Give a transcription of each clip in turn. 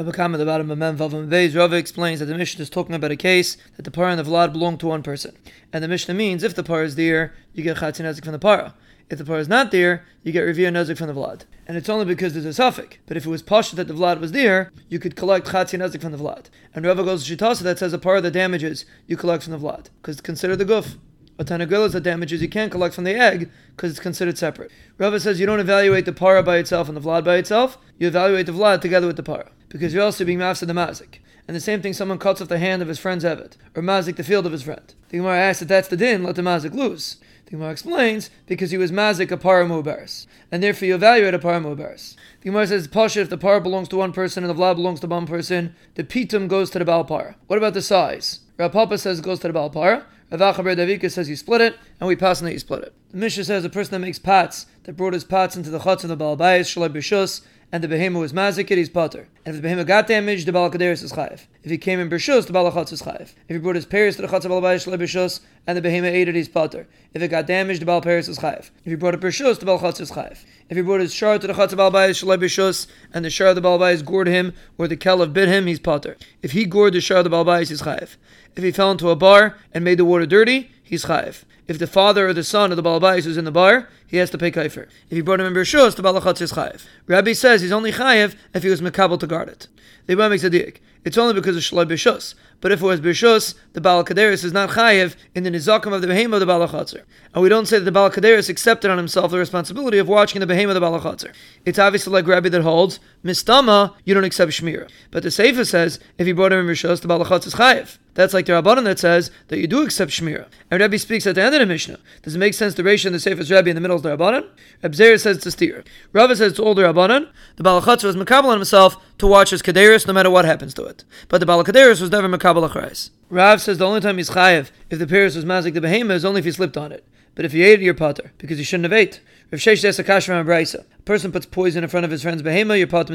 Baba Kama, the bottom of Mem Vavam Beis, Rava explains that the Mishnah is talking about a case that the para and the vlad belong to one person. And the Mishnah means if the para is there, you get chatzin nezik from the para. If the par is not there, you get revia nezik from the vlad. And it's only because there's a suffix. But if it was pasha that the vlad was there, you could collect chatzin nezik from the vlad. And Rava goes to Shitasa that says a par that damages, you collect from the vlad. Because it's considered the guf. A tanagolas that damages, you can't collect from the egg because it's considered separate. Rava says you don't evaluate the para by itself and the vlad by itself, you evaluate the vlad together with the para. Because you're also being mafsa the mazik. And the same thing, someone cuts off the hand of his friend's evet, or mazik the field of his friend. The Gemara asks if that's the din, let the mazik lose. The Gemara explains because he was mazik a para mubaris, and therefore you evaluate a para mubaris. The Gemara says pasha if the par belongs to one person and the vlad belongs to one person, the pitum goes to the bal para. What about the size? Rav Papa says it goes to the bal para. Rav Achaber Davika says you split it, and we pass on that you split it. The Mishnah says a person that makes pots that brought his pots into the chutz of the balbayis shalai b'shus and the behemoth was mazikit, he's potter. And if the behemoth got damaged, the balakaderis is chayiv. If he came in bershus, the balachatz is chayiv. If he brought his parents to the chatz of alabayis b'shus, and the behemoth ate it, he's potter. If it got damaged, the bal paris is chayiv. If he brought it bershus, the balachatz is chayiv. If he brought his shar to the chatz of alabayis b'shus, and the shar of the balbayis gored him, or the kelev bit him, he's potter. If he gored the shar of the balbayis, he's chayiv. If he fell into a bar and made the water dirty, he's chayiv. If the father or the son of the balabais is in the bar, he has to pay kaifer. If he brought him in bershus, the balachatz is chayiv. Rabbi says he's only chayiv if he was mekabel to guard it. The Ibn makes a dik. It's only because of shalai bershus. But if it was bershus, the balakaderis is not chayiv in the nizakim of the behemoth of the balachatzer. And we don't say that the balakaderis accepted on himself the responsibility of watching the behemoth of the balachatzer. It's obviously like Rabbi that holds mistama, you don't accept shmira. But the Sefer says if he brought him in bershus, the balachatz is chayiv. That's like the Rabbanon that says that you do accept Shmira. And Rabbi speaks at the end of the Mishnah. Does it make sense the ratio in the Sefer Rabbi in the middle is the Rabbanon? Reb says it's a steer. Rava says it's all the Rabbanon. The Balachatz was makabel on himself to watch his Kaderis no matter what happens to it. But the Balakaderis was never makabel achrais. Rav says the only time he's chayev if the Paris was mazik the behemoth is only if he slipped on it. But if you ate it, you're potter, because you shouldn't have ate. Rav Sheish says a kashra. A person puts poison in front of his friend's behemoth, you're potter.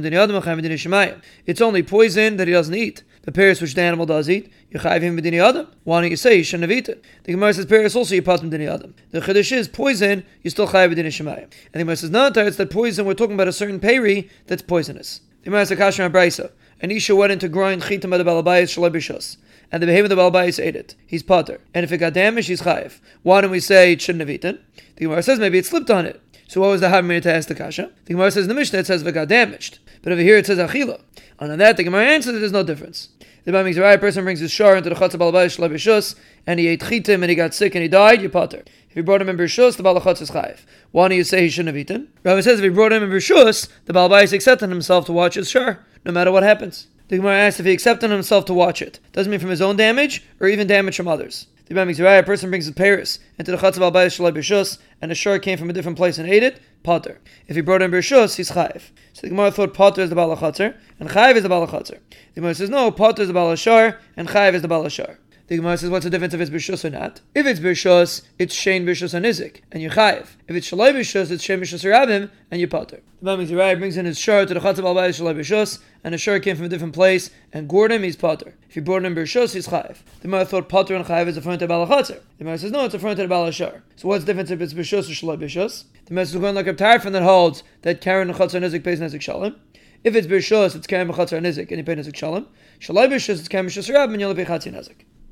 It's only poison that he doesn't eat. The Paris which the animal does eat, you chayiv him medini adam. Why don't you say you shouldn't have eaten? The Gemara says Paris also you potter medini adam. The chiddush is poison, you still chayiv medini shemayim. And the Gemara says no, it's that poison. We're talking about a certain peri that's poisonous. The Gemara says a kashra brisa. An isha went into growing chitam at the balabayis shalai b'shus and the behemoth of the Balbais ate it. He's potter. And if it got damaged, he's chayiv. Why don't we say it shouldn't have eaten? The Gemara says maybe it slipped on it. So what was the Havmir to ask the Kasha? The Gemara says in the Mishnah it says if it got damaged. But over here it says Achila. And on that the Gemara answers that there's no difference. The Gemara makes a right person brings his shar into the Chatz of Balbais Shlabishus, and he ate chitim and he got sick and he died, you potter. If he brought him in Bershus, the Balachatz is chayiv. Why don't you say he shouldn't have eaten? Rabbi says if he brought him in Bershus, the Balbais accepted himself to watch his shar, no matter what happens. The Gemara asks if he accepted himself to watch it. Doesn't mean from his own damage or even damage from others. The Gemara makes a person brings his Paris into the Chatz of Albayis Shalai B'Shus, and a shark came from a different place and ate it, Potter. If he brought in B'Shus, he's Chayiv. So the Gemara thought Potter is the Balachatzer, and Chayiv is the Balachatzer. The Gemara says no, Potter is the Balashar, and Chayiv is the Balashar. The Gemara says, what's the difference if it's Bishus or not? If it's Bishus, it's Shein Bishus and Izik, and you Chayiv. If it's Shalai Bishus, it's Shein Bishus Rabim, and you Potter. The Zeraya brings in his shar to the Chatzav Al Shalai Bishus, and the shar came from a different place, and gored him, he's Potter. If you brought him Bishus, he's Chayiv. The Gemara thought Potter and Chayiv is a front of Balachatzer. The Gemara says, no, it's a front of Balashar. So what's the difference if it's Bishus or Shalai Bishus? The Gemara is going like a Tarfon that holds that Karen and Chatzar and Izik pays Nezik Shalom. If it's Bishus, it's Karen Chatzar and Izik, and you pay Nezik Shalom. Shalai Bishus, it's Karen Bishus Rabim, and you only pay Chatzar Nezik.